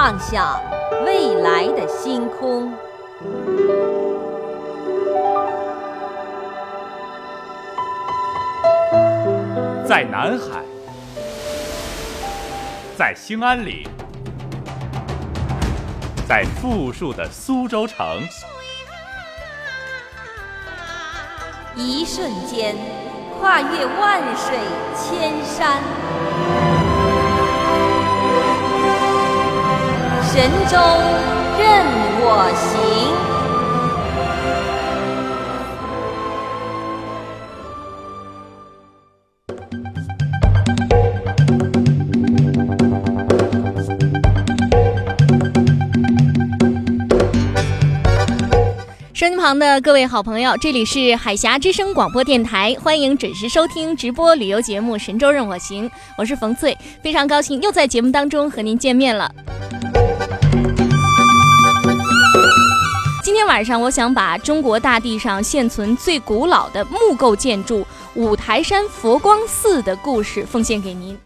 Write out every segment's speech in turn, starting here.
畅想未来的星空。在南海，在兴安岭，在富庶的苏州城，一瞬间跨越万水千山，神州任我行。身旁的各位好朋友，这里是海峡之声广播电台，欢迎准时收听直播旅游节目《神州任我行》，我是冯翠，非常高兴又在节目当中和您见面了。今天晚上，我想把中国大地上现存最古老的木构建筑五台山佛光寺的故事奉献给您。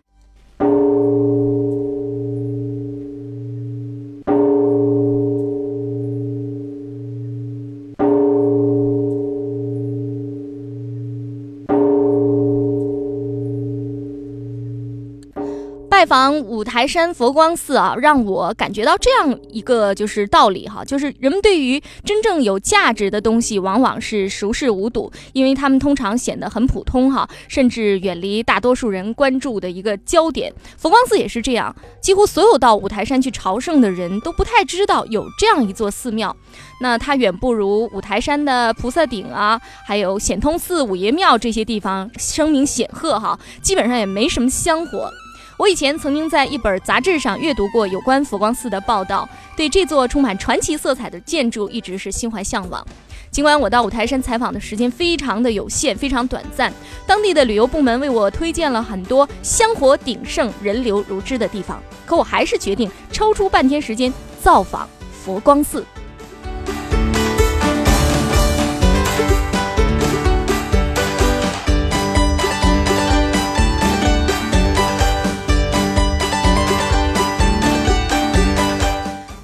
访五台山佛光寺啊，让我感觉到这样一个就是道理哈，就是人们对于真正有价值的东西，往往是熟视无睹，因为他们通常显得很普通哈，甚至远离大多数人关注的一个焦点。佛光寺也是这样，几乎所有到五台山去朝圣的人都不太知道有这样一座寺庙。那它远不如五台山的菩萨顶啊，还有显通寺、五爷庙这些地方声名显赫哈，基本上也没什么香火。我以前曾经在一本杂志上阅读过有关佛光寺的报道，对这座充满传奇色彩的建筑一直是心怀向往。尽管我到五台山采访的时间非常的有限，非常短暂，当地的旅游部门为我推荐了很多香火鼎盛、人流如织的地方，可我还是决定抽出半天时间造访佛光寺。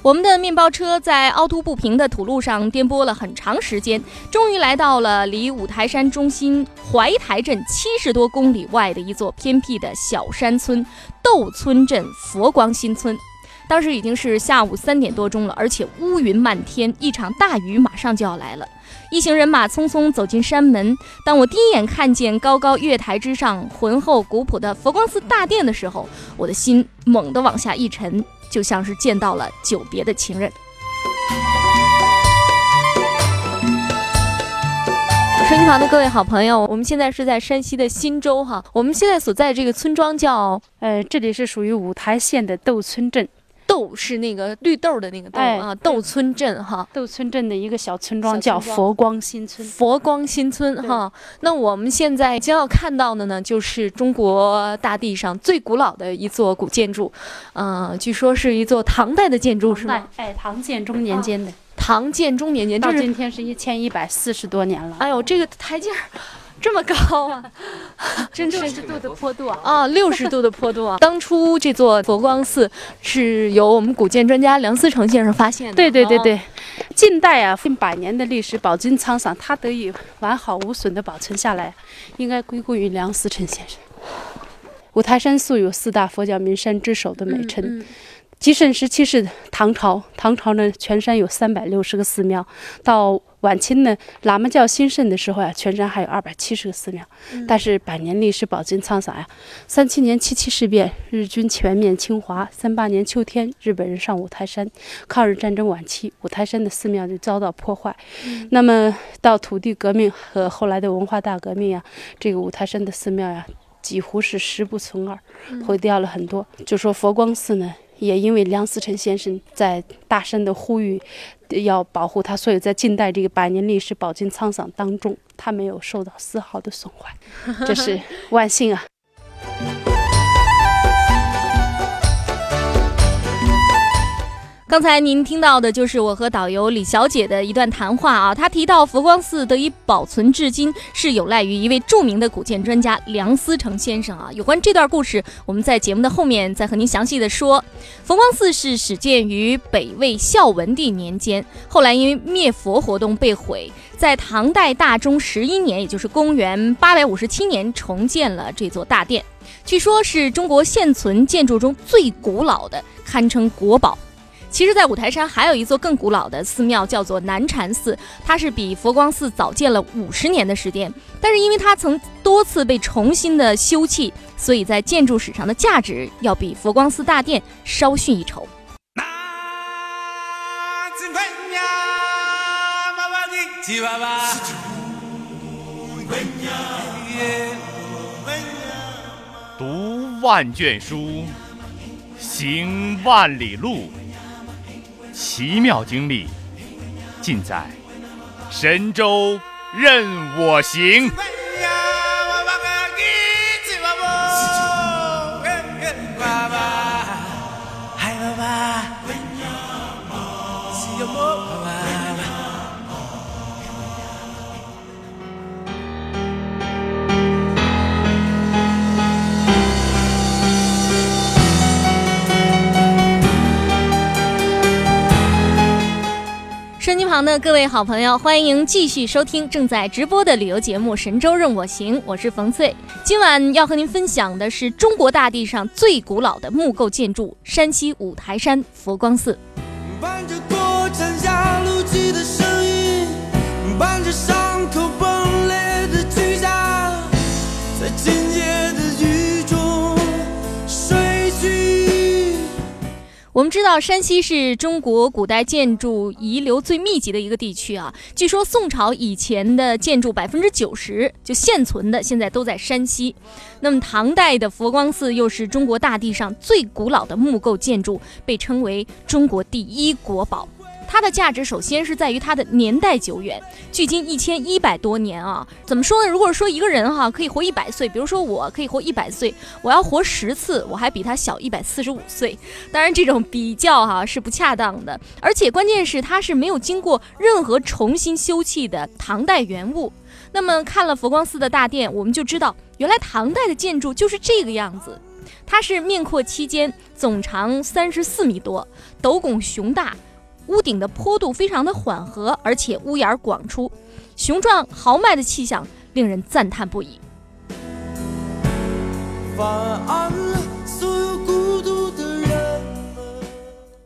我们的面包车在凹凸不平的土路上颠簸了很长时间，终于来到了离五台山中心怀台镇七十多公里外的一座偏僻的小山村——窦村镇佛光新村。当时已经是下午三点多钟了，而且乌云漫天，一场大雨马上就要来了。一行人马匆匆走进山门。当我第一眼看见高高月台之上浑厚古朴的佛光寺大殿的时候，我的心猛地往下一沉。就像是见到了久别的情人。收音旁的各位好朋友，我们现在是在山西的忻州哈，我们现在所在这个村庄叫，呃，这里是属于五台县的窦村镇。豆是那个绿豆的那个豆啊，豆村镇哈，豆村镇的一个小村庄叫佛光新村。佛光新村哈，那我们现在将要看到的呢，就是中国大地上最古老的一座古建筑，嗯，据说是一座唐代的建筑，是吗？哎，唐建中年间的。唐建中年间，到今天是一千一百四十多年了。哎呦，这个台阶儿。这么高啊！真是六十度的坡度啊！啊，六十度的坡度啊！当初这座佛光寺是由我们古建专家梁思成先生发现的。对对对对，近代啊，近百年的历史，饱经沧桑，它得以完好无损的保存下来，应该归功于梁思成先生。五台山素有四大佛教名山之首的美称。极盛时期是唐朝，唐朝呢全山有三百六十个寺庙，到晚清呢喇嘛教兴盛的时候呀，全山还有二百七十个寺庙。但是百年历史饱经沧桑呀，三七年七七事变，日军全面侵华；三八年秋天，日本人上五台山，抗日战争晚期，五台山的寺庙就遭到破坏。那么到土地革命和后来的文化大革命呀，这个五台山的寺庙呀。几乎是十不存二，毁掉了很多。就说佛光寺呢，也因为梁思成先生在大声的呼吁，要保护它，所以在近代这个百年历史饱经沧桑当中，它没有受到丝毫的损坏，这是万幸啊。刚才您听到的就是我和导游李小姐的一段谈话啊，她提到佛光寺得以保存至今，是有赖于一位著名的古建专家梁思成先生啊。有关这段故事，我们在节目的后面再和您详细的说。佛光寺是始建于北魏孝文帝年间，后来因为灭佛活动被毁，在唐代大中十一年，也就是公元八百五十七年重建了这座大殿，据说是中国现存建筑中最古老的，堪称国宝。其实，在五台山还有一座更古老的寺庙，叫做南禅寺，它是比佛光寺早建了五十年的时间。但是，因为它曾多次被重新的修葺，所以在建筑史上的价值要比佛光寺大殿稍逊一筹。读万卷书，行万里路。奇妙经历，尽在神州任我行。身机旁的各位好朋友，欢迎继续收听正在直播的旅游节目《神州任我行》，我是冯翠。今晚要和您分享的是中国大地上最古老的木构建筑——山西五台山佛光寺。伴着过程下路机的声音，伴着伤口崩裂的巨响，在今我们知道，山西是中国古代建筑遗留最密集的一个地区啊。据说宋朝以前的建筑百分之九十就现存的，现在都在山西。那么唐代的佛光寺又是中国大地上最古老的木构建筑，被称为中国第一国宝。它的价值首先是在于它的年代久远，距今一千一百多年啊。怎么说呢？如果说一个人哈可以活一百岁，比如说我可以活一百岁，我要活十次，我还比他小一百四十五岁。当然，这种比较哈是不恰当的。而且关键是它是没有经过任何重新修葺的唐代原物。那么看了佛光寺的大殿，我们就知道原来唐代的建筑就是这个样子。它是面阔七间，总长三十四米多，斗拱雄大。屋顶的坡度非常的缓和，而且屋檐广出，雄壮豪迈的气象令人赞叹不已。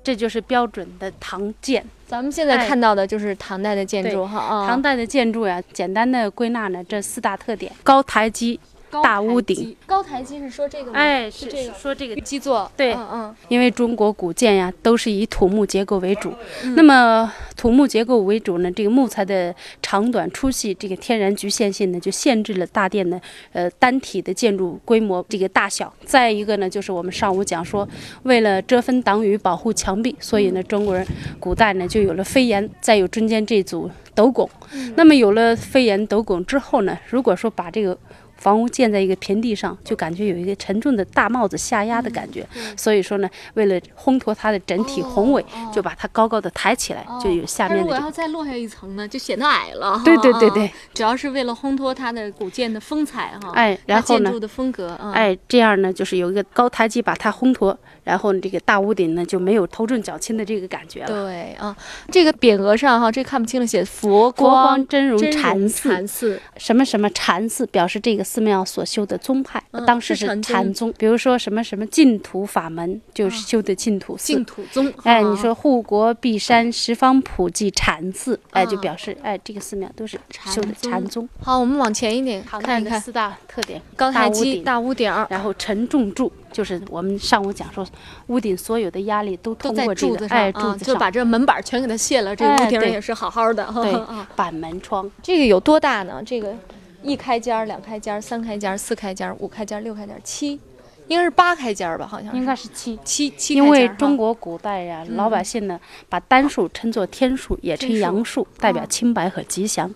这就是标准的唐建。咱们现在看到的就是唐代的建筑哈。唐代的建筑呀，简单的归纳呢，这四大特点：高台基。大屋顶，高台基是说这个吗？哎，是这个，说这个基座。对，嗯嗯。因为中国古建呀，都是以土木结构为主。那么土木结构为主呢，这个木材的长短粗细，这个天然局限性呢，就限制了大殿的呃单体的建筑规模这个大小。再一个呢，就是我们上午讲说，为了遮风挡雨、保护墙壁，所以呢，中国人古代呢就有了飞檐，再有中间这组斗拱。那么有了飞檐斗拱之后呢，如果说把这个房屋建在一个平地上，就感觉有一个沉重的大帽子下压的感觉。所以说呢，为了烘托它的整体宏伟，就把它高高的抬起来，就有下面的。如果要再落下一层呢，就显得矮了。对对对对，主要是为了烘托它的古建的风采哈。哎，然后呢，建筑的风格。哎，这样呢，就是有一个高台基把它烘托，然后这个大屋顶呢就没有头重脚轻的这个感觉了。对啊，这个匾额上哈，这看不清了，写佛光真容禅寺，什么什么禅寺，表示这个。寺庙所修的宗派，当时是禅宗。比如说什么什么净土法门，就是修的净土寺。净土宗。哎，你说护国碧山十方普济禅寺，哎，就表示哎，这个寺庙都是修的禅宗。好，我们往前一点看一看四大特点：高台基、大屋顶，然后承重柱，就是我们上午讲说，屋顶所有的压力都通过柱子上，哎，柱子就把这门板全给它卸了，这屋顶也是好好的。对，板门窗，这个有多大呢？这个。一开间儿、两开间儿、三开间儿、四开间儿、五开间儿、六开间儿、七，应该是八开间儿吧？好像应该是七。七七因为中国古代呀，嗯老百姓呢把单数称作天数，也称阳数，代表哦清白和吉祥。哦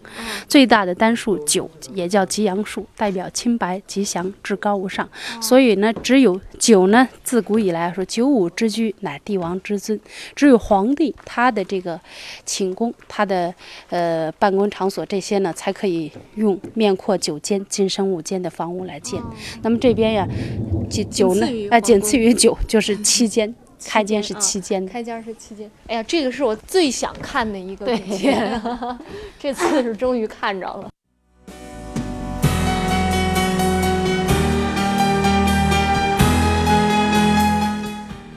最大的单数九也叫吉阳数，代表清白、吉祥、至高无上。哦所以呢，只有九呢，自古以来说九五之居乃帝王之尊，只有皇帝他的这个寝宫、他的呃办公场所这些呢，才可以用面阔九间、金生五间的房屋来建。那么这边呀，九九呢哦次于，哎，仅次于九，就是七间。开间是七间的，开间儿是七间。哎呀，这个是我最想看的一个对 这次是终于看着了。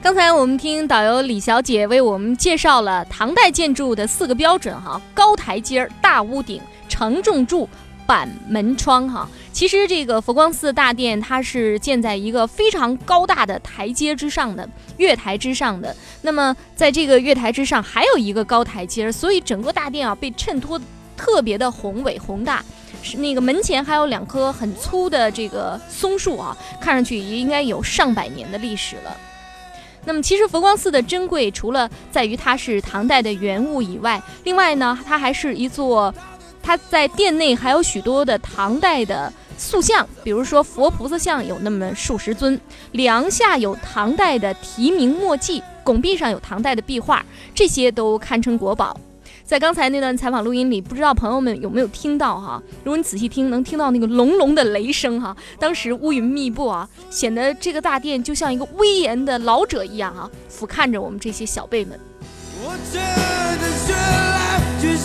刚才我们听导游李小姐为我们介绍了唐代建筑的四个标准哈：高台阶儿、大屋顶、承重柱、板门窗哈。其实这个佛光寺大殿它是建在一个非常高大的台阶之上的月台之上的。那么在这个月台之上还有一个高台阶，所以整个大殿啊被衬托特别的宏伟宏大。是那个门前还有两棵很粗的这个松树啊，看上去也应该有上百年的历史了。那么，其实佛光寺的珍贵，除了在于它是唐代的原物以外，另外呢，它还是一座，它在殿内还有许多的唐代的塑像，比如说佛菩萨像有那么数十尊，梁下有唐代的题名墨迹，拱壁上有唐代的壁画，这些都堪称国宝。在刚才那段采访录音里，不知道朋友们有没有听到哈？如果你仔细听，能听到那个隆隆的雷声哈。当时乌云密布啊，显得这个大殿就像一个威严的老者一样啊，俯瞰着我们这些小辈们。我觉得绚烂，却有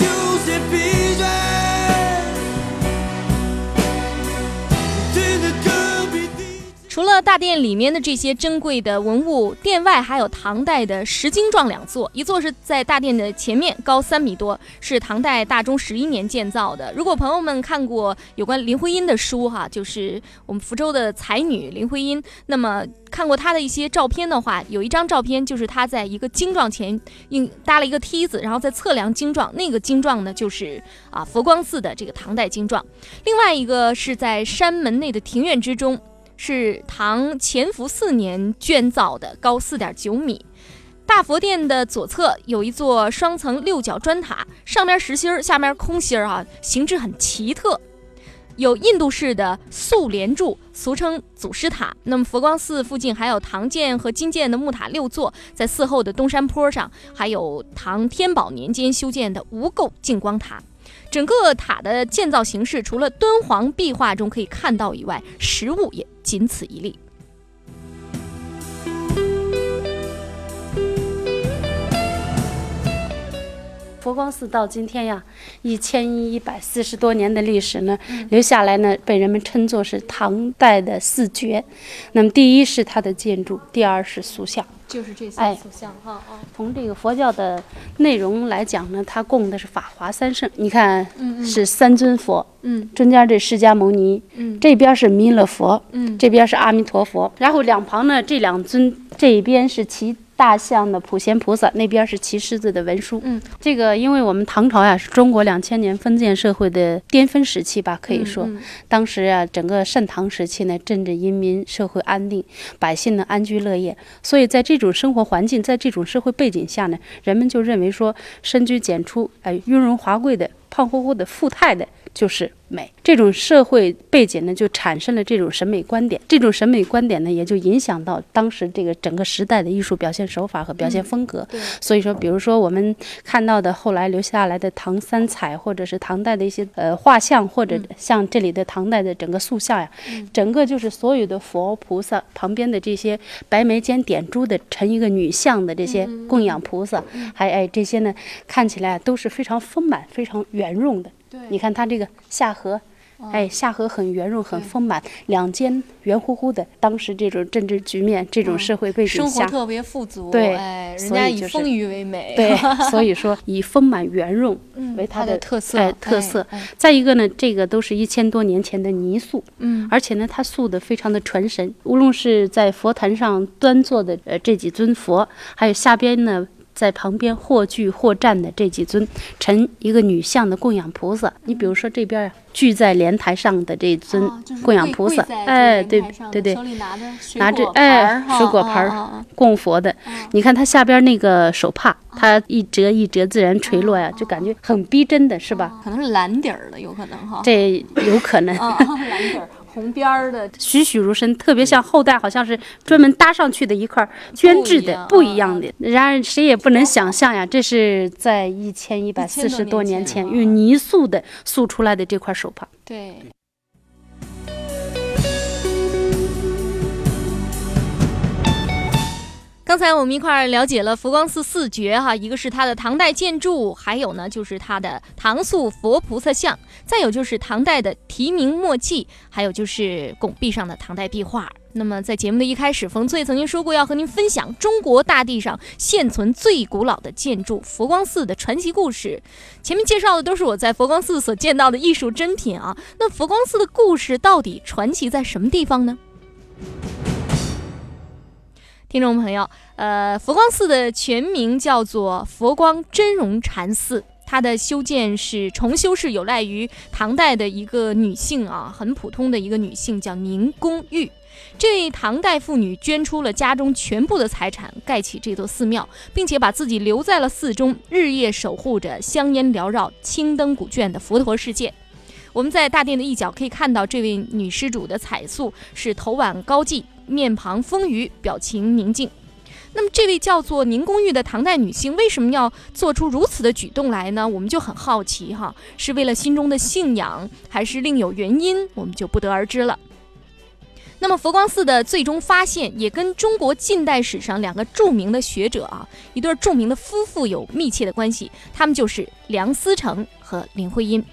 些疲倦。除了大殿里面的这些珍贵的文物，殿外还有唐代的石经幢两座，一座是在大殿的前面，高三米多，是唐代大中十一年建造的。如果朋友们看过有关林徽因的书哈，就是我们福州的才女林徽因，那么看过她的一些照片的话，有一张照片就是她在一个经幢前硬搭了一个梯子，然后在测量经幢，那个经幢呢就是啊佛光寺的这个唐代经幢。另外一个是在山门内的庭院之中。是唐乾伏四年建造的，高四点九米。大佛殿的左侧有一座双层六角砖塔，上面实心儿，下面空心儿啊，形制很奇特。有印度式的素莲柱，俗称祖师塔。那么佛光寺附近还有唐建和金建的木塔六座，在寺后的东山坡上，还有唐天宝年间修建的无垢净光塔。整个塔的建造形式，除了敦煌壁画中可以看到以外，实物也仅此一例。佛光寺到今天呀，一千一百四十多年的历史呢，留下来呢，被人们称作是唐代的四绝。那么，第一是它的建筑，第二是塑像。就是这些塑像哈啊，从这个佛教的内容来讲呢，它供的是法华三圣。你看，嗯是三尊佛，嗯。中间这释迦牟尼，嗯。这边是弥勒佛，嗯。这边是阿弥陀佛，然后两旁呢这两尊，这一边是骑大象的普贤菩萨，那边是骑狮子的文殊。嗯，这个因为我们唐朝呀是中国两千年封建社会的巅峰时期吧，可以说，嗯当时啊整个盛唐时期呢，政治英民，社会安定，百姓呢安居乐业，所以在这这种生活环境，在这种社会背景下呢，人们就认为说深居简出，哎，雍容华贵的、胖乎乎的、富态的。就是美，这种社会背景呢，就产生了这种审美观点。这种审美观点呢，也就影响到当时这个整个时代的艺术表现手法和表现风格。对所以说，比如说我们看到的后来留下来的唐三彩，或者是唐代的一些呃画像，或者像这里的唐代的整个塑像呀，整个就是所有的佛菩萨旁边的这些白眉间点珠的成一个女像的这些供养菩萨，还哎这些呢，看起来都是非常丰满、非常圆润的。你看它这个下颌。哎，下颌很圆润，很丰满，两肩圆乎乎的。当时这种政治局面、这种社会背景下，生活特别富足，对哎，人家以丰腴为美，对，所以说以丰满圆润嗯为它的特色哎特色再一个呢，这个都是一千多年前的泥塑，嗯而且呢，它塑的非常的传神。无论是在佛坛上端坐的呃这几尊佛，还有下边呢在旁边或聚或站的这几尊成一个女像的供养菩萨。你比如说这边呀，聚在莲台上的这尊供养菩萨，哎，对对对，里拿着拿着哎水果盘儿供佛的。你看它下边那个手帕，它一折一折自然垂落呀，就感觉很逼真的是吧？可能是蓝底儿的，有可能哈。这有可能。啊，蓝底儿红边儿的，栩栩如生，特别像后代好像是专门搭上去的一块绢制的，不一样的。然而谁也不能想象呀，这是在一千一百四十多年前用泥塑的塑出来的这块手帕。对。刚才我们一块儿了解了佛光寺四绝哈，一个是它的唐代建筑，还有呢就是它的唐塑佛菩萨像，再有就是唐代的题名墨迹，还有就是拱壁上的唐代壁画。那么在节目的一开始，冯翠曾经说过要和您分享中国大地上现存最古老的建筑佛光寺的传奇故事。前面介绍的都是我在佛光寺所见到的艺术珍品啊，那佛光寺的故事到底传奇在什么地方呢？听众朋友，呃，佛光寺的全名叫做佛光真容禅寺，它的修建是重修是有赖于唐代的一个女性啊，很普通的一个女性叫宁公玉。这位唐代妇女捐出了家中全部的财产，盖起这座寺庙，并且把自己留在了寺中，日夜守护着香烟缭绕、青灯古卷的佛陀世界。我们在大殿的一角可以看到这位女施主的彩塑，是头挽高髻。面庞丰腴，表情宁静。那么，这位叫做宁公玉的唐代女性，为什么要做出如此的举动来呢？我们就很好奇哈，是为了心中的信仰，还是另有原因？我们就不得而知了。那么，佛光寺的最终发现，也跟中国近代史上两个著名的学者啊，一对著名的夫妇有密切的关系，他们就是梁思成和林徽因。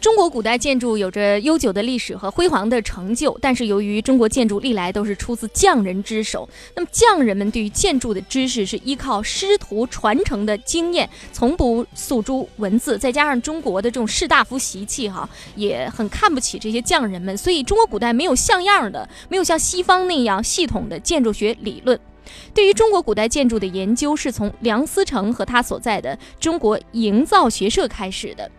中国古代建筑有着悠久的历史和辉煌的成就，但是由于中国建筑历来都是出自匠人之手，那么匠人们对于建筑的知识是依靠师徒传承的经验，从不诉诸文字，再加上中国的这种士大夫习气，哈，也很看不起这些匠人们，所以中国古代没有像样的，没有像西方那样系统的建筑学理论。对于中国古代建筑的研究，是从梁思成和他所在的中国营造学社开始的。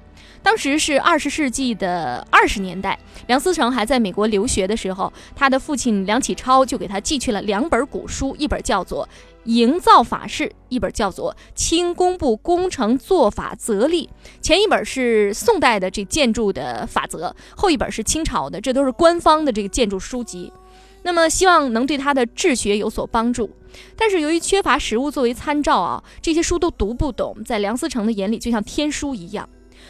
当时是二十世纪的二十年代，梁思成还在美国留学的时候，他的父亲梁启超就给他寄去了两本古书，一本叫做《营造法式》，一本叫做《清工部工程做法则例》。前一本是宋代的这建筑的法则，后一本是清朝的，这都是官方的这个建筑书籍。那么希望能对他的治学有所帮助，但是由于缺乏实物作为参照啊，这些书都读不懂，在梁思成的眼里就像天书一样。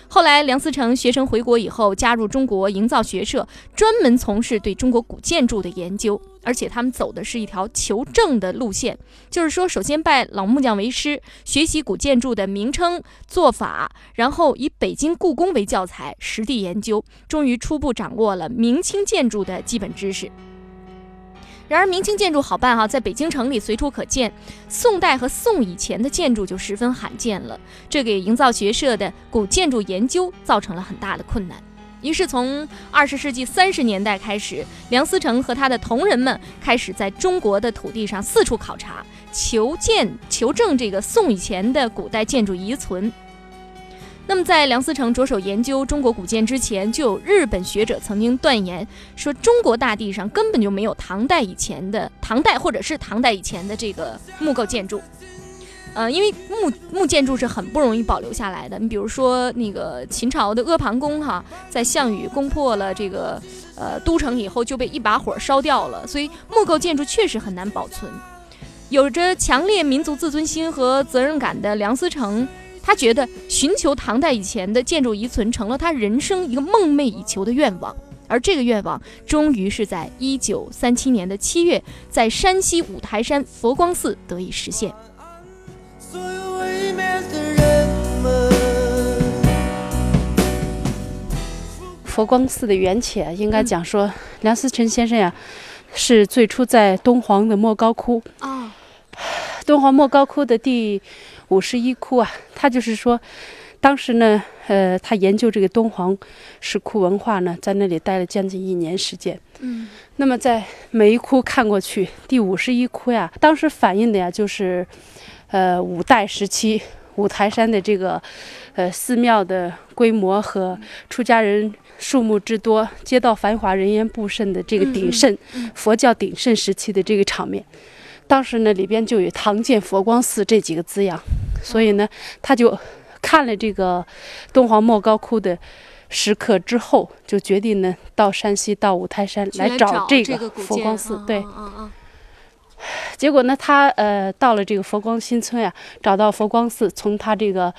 后来，梁思成学成回国以后，加入中国营造学社，专门从事对中国古建筑的研究。而且他们走的是一条求证的路线，就是说，首先拜老木匠为师，学习古建筑的名称、做法，然后以北京故宫为教材，实地研究，终于初步掌握了明清建筑的基本知识。然而，明清建筑好办哈，在北京城里随处可见。宋代和宋以前的建筑就十分罕见了，这给营造学社的古建筑研究造成了很大的困难。于是，从二十世纪三十年代开始，梁思成和他的同仁们开始在中国的土地上四处考察、求见、求证这个宋以前的古代建筑遗存。那么，在梁思成着手研究中国古建之前，就有日本学者曾经断言说，中国大地上根本就没有唐代以前的唐代或者是唐代以前的这个木构建筑。呃，因为木木建筑是很不容易保留下来的。你比如说那个秦朝的阿房宫，哈，在项羽攻破了这个呃都城以后，就被一把火烧掉了，所以木构建筑确实很难保存。有着强烈民族自尊心和责任感的梁思成。他觉得寻求唐代以前的建筑遗存成了他人生一个梦寐以求的愿望，而这个愿望终于是在一九三七年的七月，在山西五台山佛光寺得以实现。佛光寺的缘起啊，应该讲说梁思成先生呀，是最初在敦煌的莫高窟啊，敦煌莫高窟的第五十一窟啊，他就是说，当时呢，呃，他研究这个敦煌石窟文化呢，在那里待了将近一年时间。嗯，那么在每一窟看过去，第五十一窟呀，当时反映的呀就是，呃，五代时期五台山的这个，呃，寺庙的规模和出家人数目之多、街道繁华、人烟不甚的这个鼎盛、佛教鼎盛时期的这个场面。当时呢，里边就有“唐建佛光寺”这几个字样，所以呢，他就看了这个敦煌莫高窟的石刻之后，就决定呢到山西到五台山来找这个佛光寺。对，嗯嗯嗯 结果呢，他呃到了这个佛光新村呀，找到佛光寺，从他这个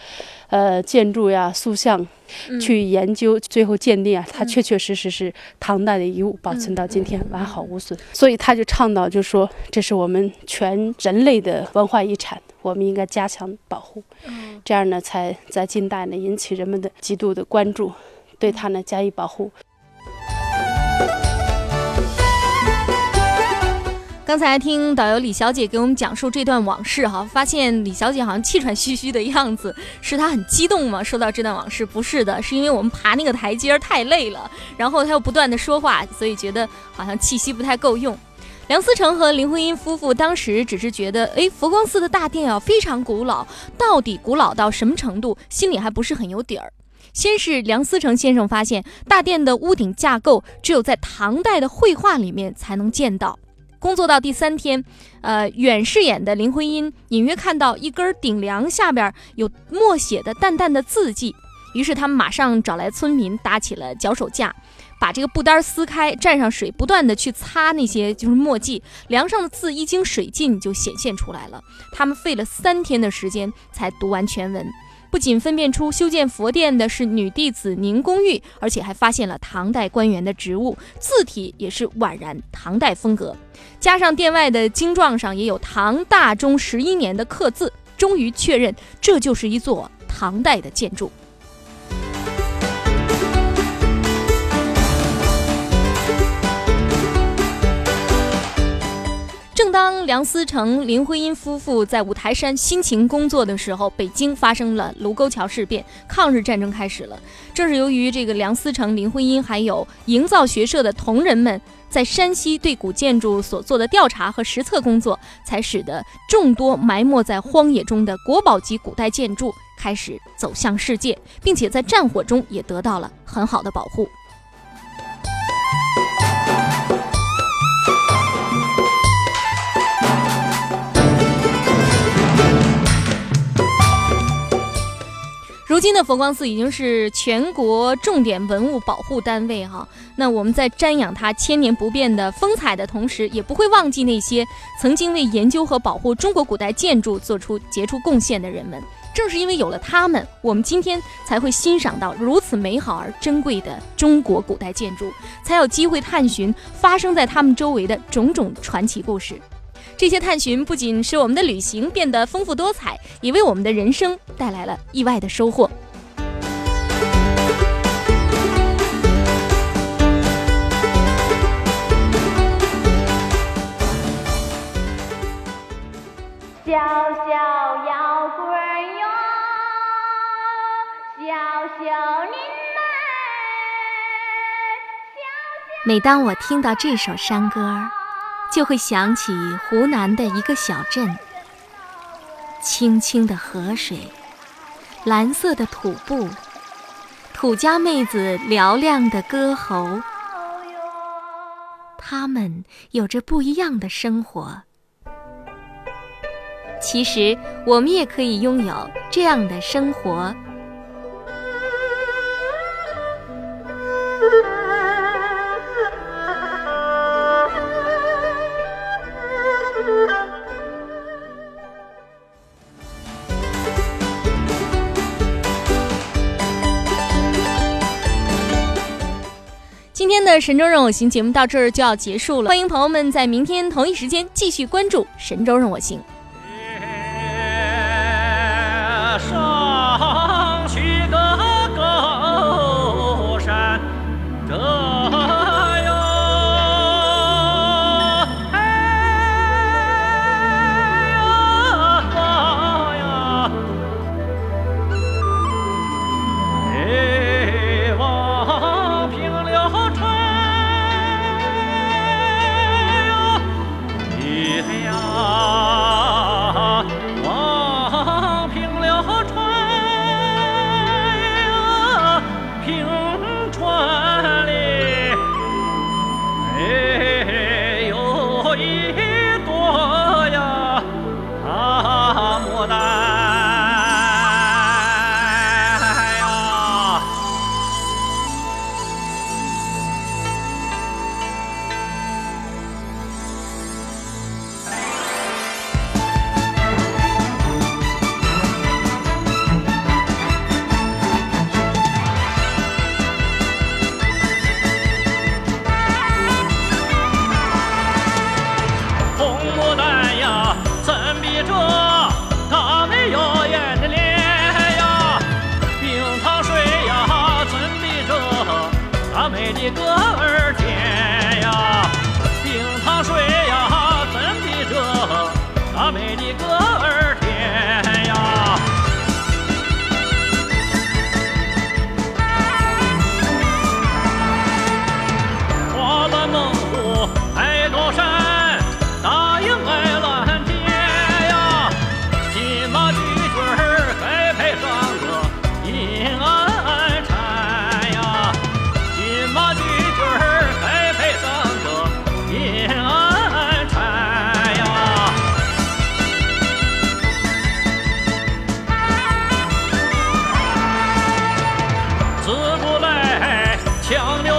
呃建筑呀、塑像嗯去研究，最后鉴定啊，它确确实实是唐代的遗物，保存到今天完好无损。所以他就倡导，就说这是我们全人类的文化遗产，我们应该加强保护。嗯这样呢，才在近代呢引起人们的极度的关注，对它呢加以保护。刚才听导游李小姐给我们讲述这段往事哈，发现李小姐好像气喘吁吁的样子，是她很激动吗？说到这段往事，不是的，是因为我们爬那个台阶太累了，然后她又不断的说话，所以觉得好像气息不太够用。梁思成和林徽因夫妇当时只是觉得，哎，佛光寺的大殿啊非常古老，到底古老到什么程度，心里还不是很有底儿。先是梁思成先生发现，大殿的屋顶架构只有在唐代的绘画里面才能见到。工作到第三天，呃，远视眼的林徽因隐约看到一根顶梁下边有墨写的淡淡的字迹，于是他们马上找来村民搭起了脚手架，把这个布单撕开，蘸上水，不断的去擦那些就是墨迹，梁上的字一经水浸就显现出来了。他们费了三天的时间才读完全文。不仅分辨出修建佛殿的是女弟子宁公玉，而且还发现了唐代官员的职务，字体也是宛然唐代风格。加上殿外的经幢上也有唐大中十一年的刻字，终于确认这就是一座唐代的建筑。当梁思成、林徽因夫妇在五台山辛勤工作的时候，北京发生了卢沟桥事变，抗日战争开始了。正是由于这个梁思成、林徽因还有营造学社的同仁们在山西对古建筑所做的调查和实测工作，才使得众多埋没在荒野中的国宝级古代建筑开始走向世界，并且在战火中也得到了很好的保护。今的佛光寺已经是全国重点文物保护单位哈，那我们在瞻仰它千年不变的风采的同时，也不会忘记那些曾经为研究和保护中国古代建筑做出杰出贡献的人们。正是因为有了他们，我们今天才会欣赏到如此美好而珍贵的中国古代建筑，才有机会探寻发生在他们周围的种种传奇故事。这些探寻不仅使我们的旅行变得丰富多彩，也为我们的人生带来了意外的收获。小小摇滚哟，小小您来，每当我听到这首山歌，就会想起湖南的一个小镇。清清的河水，蓝色的土布，土家妹子嘹亮的歌喉，她们有着不一样的生活。其实，我们也可以拥有这样的生活。神州任我行节目到这儿就要结束了，欢迎朋友们在明天同一时间继续关注神州任我行。啊。强